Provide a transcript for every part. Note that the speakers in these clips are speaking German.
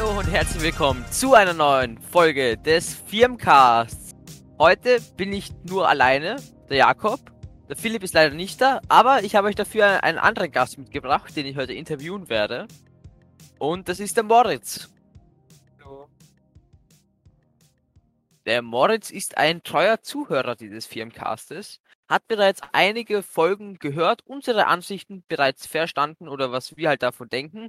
Hallo und herzlich willkommen zu einer neuen Folge des Firmcasts. Heute bin ich nur alleine, der Jakob. Der Philipp ist leider nicht da, aber ich habe euch dafür einen anderen Gast mitgebracht, den ich heute interviewen werde. Und das ist der Moritz. Hallo. Der Moritz ist ein treuer Zuhörer dieses Firmcastes, hat bereits einige Folgen gehört, unsere Ansichten bereits verstanden oder was wir halt davon denken.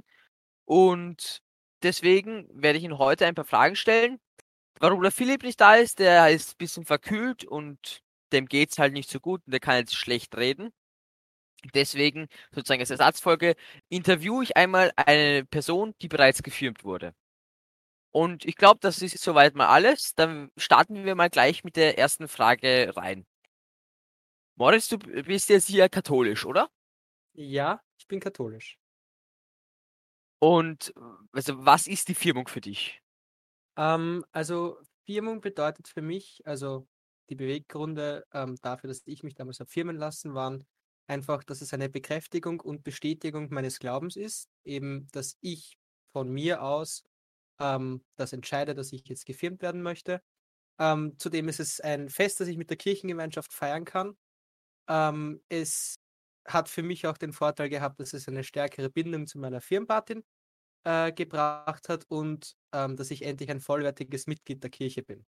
Und deswegen werde ich ihn heute ein paar Fragen stellen. Warum der Philipp nicht da ist, der ist ein bisschen verkühlt und dem geht's halt nicht so gut und der kann jetzt schlecht reden. Deswegen, sozusagen als Ersatzfolge, interviewe ich einmal eine Person, die bereits gefilmt wurde. Und ich glaube, das ist soweit mal alles. Dann starten wir mal gleich mit der ersten Frage rein. Moritz, du bist jetzt hier katholisch, oder? Ja, ich bin katholisch. Und also, was ist die Firmung für dich? Ähm, also Firmung bedeutet für mich, also die Beweggründe ähm, dafür, dass ich mich damals habe firmen lassen, waren einfach, dass es eine Bekräftigung und Bestätigung meines Glaubens ist, eben, dass ich von mir aus ähm, das entscheide, dass ich jetzt gefirmt werden möchte. Ähm, zudem ist es ein Fest, das ich mit der Kirchengemeinschaft feiern kann. Ähm, es hat für mich auch den Vorteil gehabt, dass es eine stärkere Bindung zu meiner Firmenpatin äh, gebracht hat und ähm, dass ich endlich ein vollwertiges Mitglied der Kirche bin.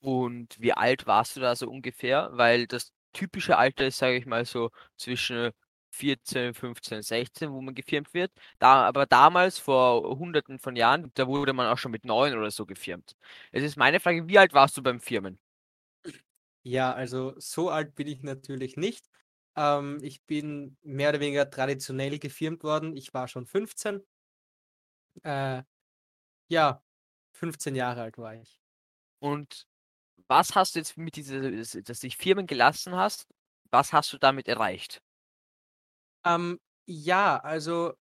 Und wie alt warst du da so ungefähr? Weil das typische Alter ist, sage ich mal, so zwischen 14, 15, 16, wo man gefirmt wird. Da, aber damals, vor hunderten von Jahren, da wurde man auch schon mit neun oder so gefirmt. Es ist meine Frage, wie alt warst du beim Firmen? Ja, also so alt bin ich natürlich nicht. Ähm, ich bin mehr oder weniger traditionell gefirmt worden. Ich war schon 15. Äh, ja, 15 Jahre alt war ich. Und was hast du jetzt mit dieser, dass du dich Firmen gelassen hast, was hast du damit erreicht? Ähm, ja, also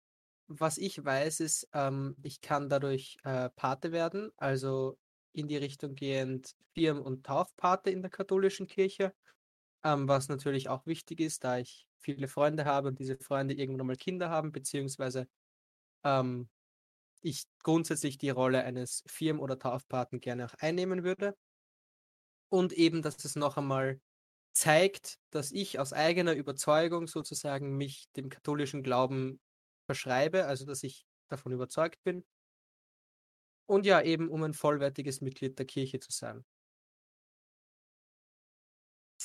was ich weiß, ist, ähm, ich kann dadurch äh, Pate werden, also in die Richtung gehend Firmen- und Taufpate in der katholischen Kirche, ähm, was natürlich auch wichtig ist, da ich viele Freunde habe und diese Freunde irgendwann mal Kinder haben, beziehungsweise ähm, ich grundsätzlich die Rolle eines Firmen- oder Taufpaten gerne auch einnehmen würde. Und eben, dass es noch einmal zeigt, dass ich aus eigener Überzeugung sozusagen mich dem katholischen Glauben verschreibe, also dass ich davon überzeugt bin. Und ja, eben um ein vollwertiges Mitglied der Kirche zu sein.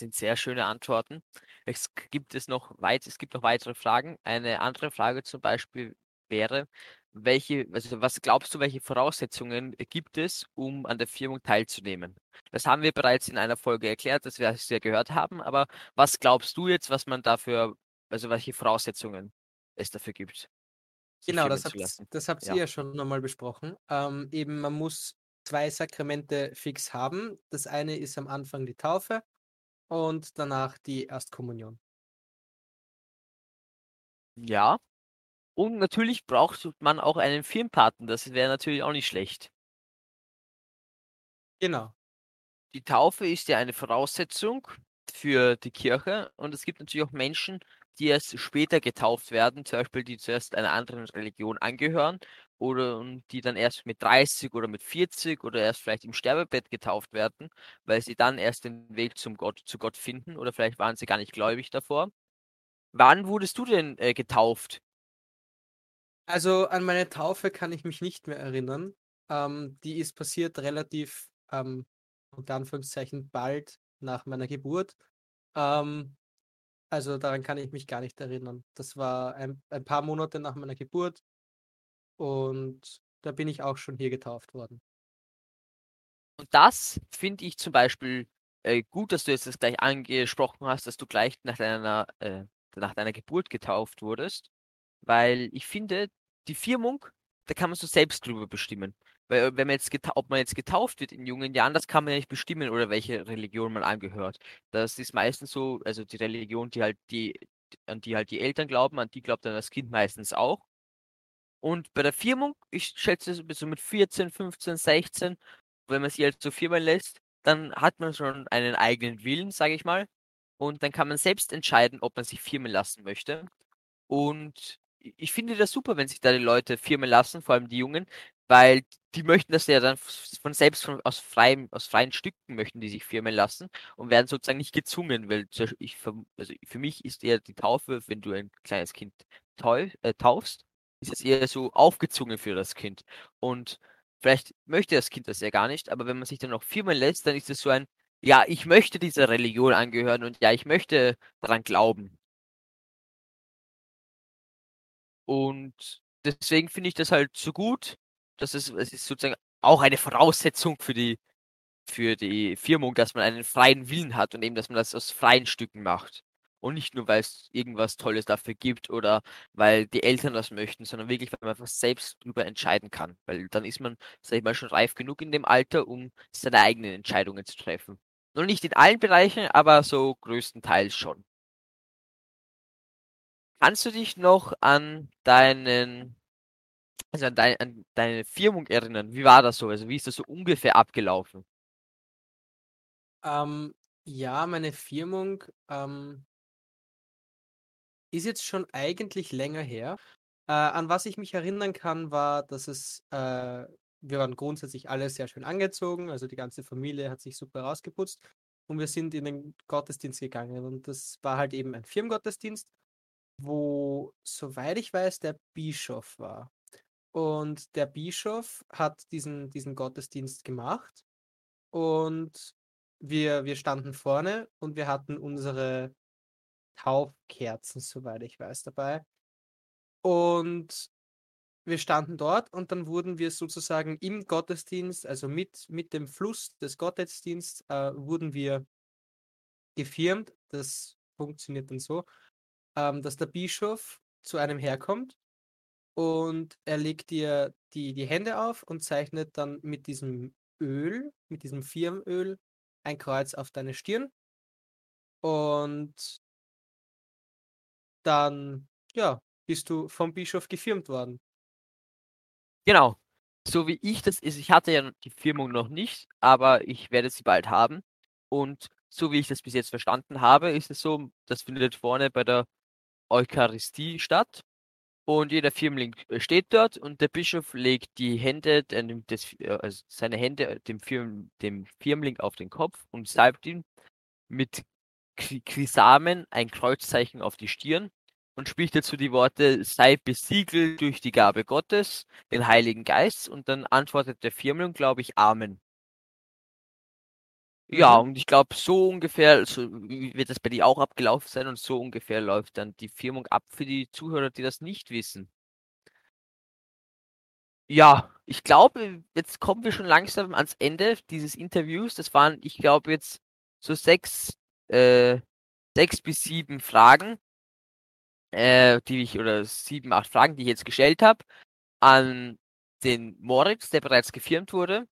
Sind sehr schöne Antworten. Es gibt es noch weit, es gibt noch weitere Fragen. Eine andere Frage zum Beispiel wäre, welche, also was glaubst du, welche Voraussetzungen gibt es, um an der Firmung teilzunehmen? Das haben wir bereits in einer Folge erklärt, dass wir es ja gehört haben, aber was glaubst du jetzt, was man dafür, also welche Voraussetzungen es dafür gibt? Genau, das habt, das habt ihr Ja. ja schon nochmal besprochen. Ähm, eben, man muss zwei Sakramente fix haben. Das eine ist am Anfang die Taufe und danach die Erstkommunion. Ja. Und natürlich braucht man auch einen Firmenpaten, das wäre natürlich auch nicht schlecht. Genau. Die Taufe ist ja eine Voraussetzung für die Kirche und es gibt natürlich auch Menschen, die erst später getauft werden, zum Beispiel die zuerst einer anderen Religion angehören oder die dann erst mit 30 oder mit 40 oder erst vielleicht im Sterbebett getauft werden, weil sie dann erst den Weg zum Gott, zu Gott finden oder vielleicht waren sie gar nicht gläubig davor. Wann wurdest du denn äh, getauft? Also an meine Taufe kann ich mich nicht mehr erinnern. Ähm, die ist passiert relativ, ähm, unter Anführungszeichen, bald nach meiner Geburt. Ähm, also daran kann ich mich gar nicht erinnern. Das war ein, ein paar Monate nach meiner Geburt und da bin ich auch schon hier getauft worden. Und das finde ich zum Beispiel äh, gut, dass du jetzt das gleich angesprochen hast, dass du gleich nach deiner, äh, nach deiner Geburt getauft wurdest, weil ich finde, die Firmung, da kann man so selbst drüber bestimmen. Weil äh, wenn man jetzt ob man jetzt getauft wird in jungen Jahren, das kann man ja nicht bestimmen oder welche Religion man angehört. Das ist meistens so, also die Religion, die halt die, an die halt die Eltern glauben, an die glaubt dann das Kind meistens auch. Und bei der Firmung, ich schätze so mit 14, 15, 16, wenn man sich halt so firmen lässt, dann hat man schon einen eigenen Willen, sage ich mal. Und dann kann man selbst entscheiden, ob man sich firmen lassen möchte. Und ich finde das super, wenn sich da die Leute firmen lassen, vor allem die Jungen, weil die möchten das ja dann von selbst von, aus, freiem, aus freien Stücken möchten die sich firmen lassen und werden sozusagen nicht gezwungen, weil ich, also für mich ist eher die Taufe, wenn du ein kleines Kind tauf, äh, taufst, ist es eher so aufgezwungen für das Kind. Und vielleicht möchte das Kind das ja gar nicht, aber wenn man sich dann noch firmen lässt, dann ist es so ein, ja, ich möchte dieser Religion angehören und ja, ich möchte daran glauben. Und deswegen finde ich das halt so gut, dass es, es ist sozusagen auch eine Voraussetzung für die, für die Firmung, dass man einen freien Willen hat und eben, dass man das aus freien Stücken macht. Und nicht nur, weil es irgendwas Tolles dafür gibt oder weil die Eltern das möchten, sondern wirklich, weil man einfach selbst darüber entscheiden kann. Weil dann ist man, sag ich mal, schon reif genug in dem Alter, um seine eigenen Entscheidungen zu treffen. Noch nicht in allen Bereichen, aber so größtenteils schon. Kannst du dich noch an deinen, also an, dein, an deine Firmung erinnern? Wie war das so? Also wie ist das so ungefähr abgelaufen? Ähm, ja, meine Firmung ähm, ist jetzt schon eigentlich länger her. Äh, an was ich mich erinnern kann, war, dass es, äh, wir waren grundsätzlich alle sehr schön angezogen, also die ganze Familie hat sich super rausgeputzt und wir sind in den Gottesdienst gegangen und das war halt eben ein Firmengottesdienst wo, soweit ich weiß, der Bischof war. Und der Bischof hat diesen, diesen Gottesdienst gemacht und wir, wir standen vorne und wir hatten unsere Taufkerzen, soweit ich weiß, dabei. Und wir standen dort und dann wurden wir sozusagen im Gottesdienst, also mit, mit dem Fluss des Gottesdienstes, äh, wurden wir gefirmt. Das funktioniert dann so ähm, dass der Bischof zu einem herkommt und er legt dir die, die Hände auf und zeichnet dann mit diesem Öl, mit diesem Firmenöl, ein Kreuz auf deine Stirn. Und dann, ja, bist du vom Bischof gefirmt worden. Genau. So wie ich das ist, ich hatte ja die Firmung noch nicht, aber ich werde sie bald haben. Und so wie ich das bis jetzt verstanden habe, ist es so, das findet vorne bei der Eucharistie statt. Und jeder Firmling äh, steht dort und der Bischof legt die Hände, des, äh, also seine Hände äh, dem, Firm, dem Firmling auf den Kopf und salbt ihm mit Chrysamen ein Kreuzzeichen auf die Stirn und spricht dazu die Worte, sei besiegelt durch die Gabe Gottes, den Heiligen Geist, und dann antwortet der Firmling, glaube ich, Amen. Ja, Mhm. und ich glaube, so ungefähr so wird das bei dir auch abgelaufen sein und so ungefähr läuft dann die Firmung ab für die Zuhörer, die das nicht wissen. Ja, ich glaube, jetzt kommen wir schon langsam ans Ende dieses Interviews. Das waren, ich glaube, jetzt so sechs, äh, sechs bis sieben Fragen, äh, die ich, oder sieben, acht Fragen, die ich jetzt gestellt habe, an den Moritz, der bereits gefirmt wurde.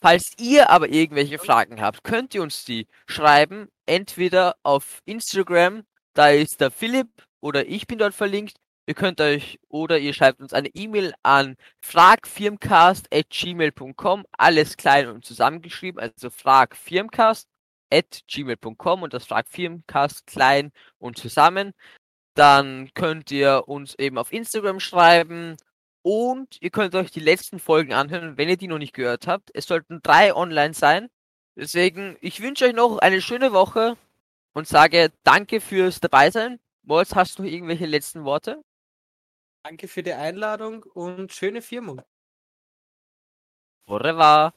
Falls ihr aber irgendwelche Fragen habt, könnt ihr uns die schreiben. Entweder auf Instagram, da ist der Philipp oder ich bin dort verlinkt. Ihr könnt euch oder ihr schreibt uns eine E-Mail an fragfirmcast.gmail.com, alles klein und zusammengeschrieben, also fragfirmcast.gmail.com und das Fragfirmcast klein und zusammen. Dann könnt ihr uns eben auf Instagram schreiben und ihr könnt euch die letzten Folgen anhören, wenn ihr die noch nicht gehört habt. Es sollten drei online sein. Deswegen, ich wünsche euch noch eine schöne Woche und sage danke fürs Dabeisein. Moritz, hast du irgendwelche letzten Worte? Danke für die Einladung und schöne Firmung. Au revoir.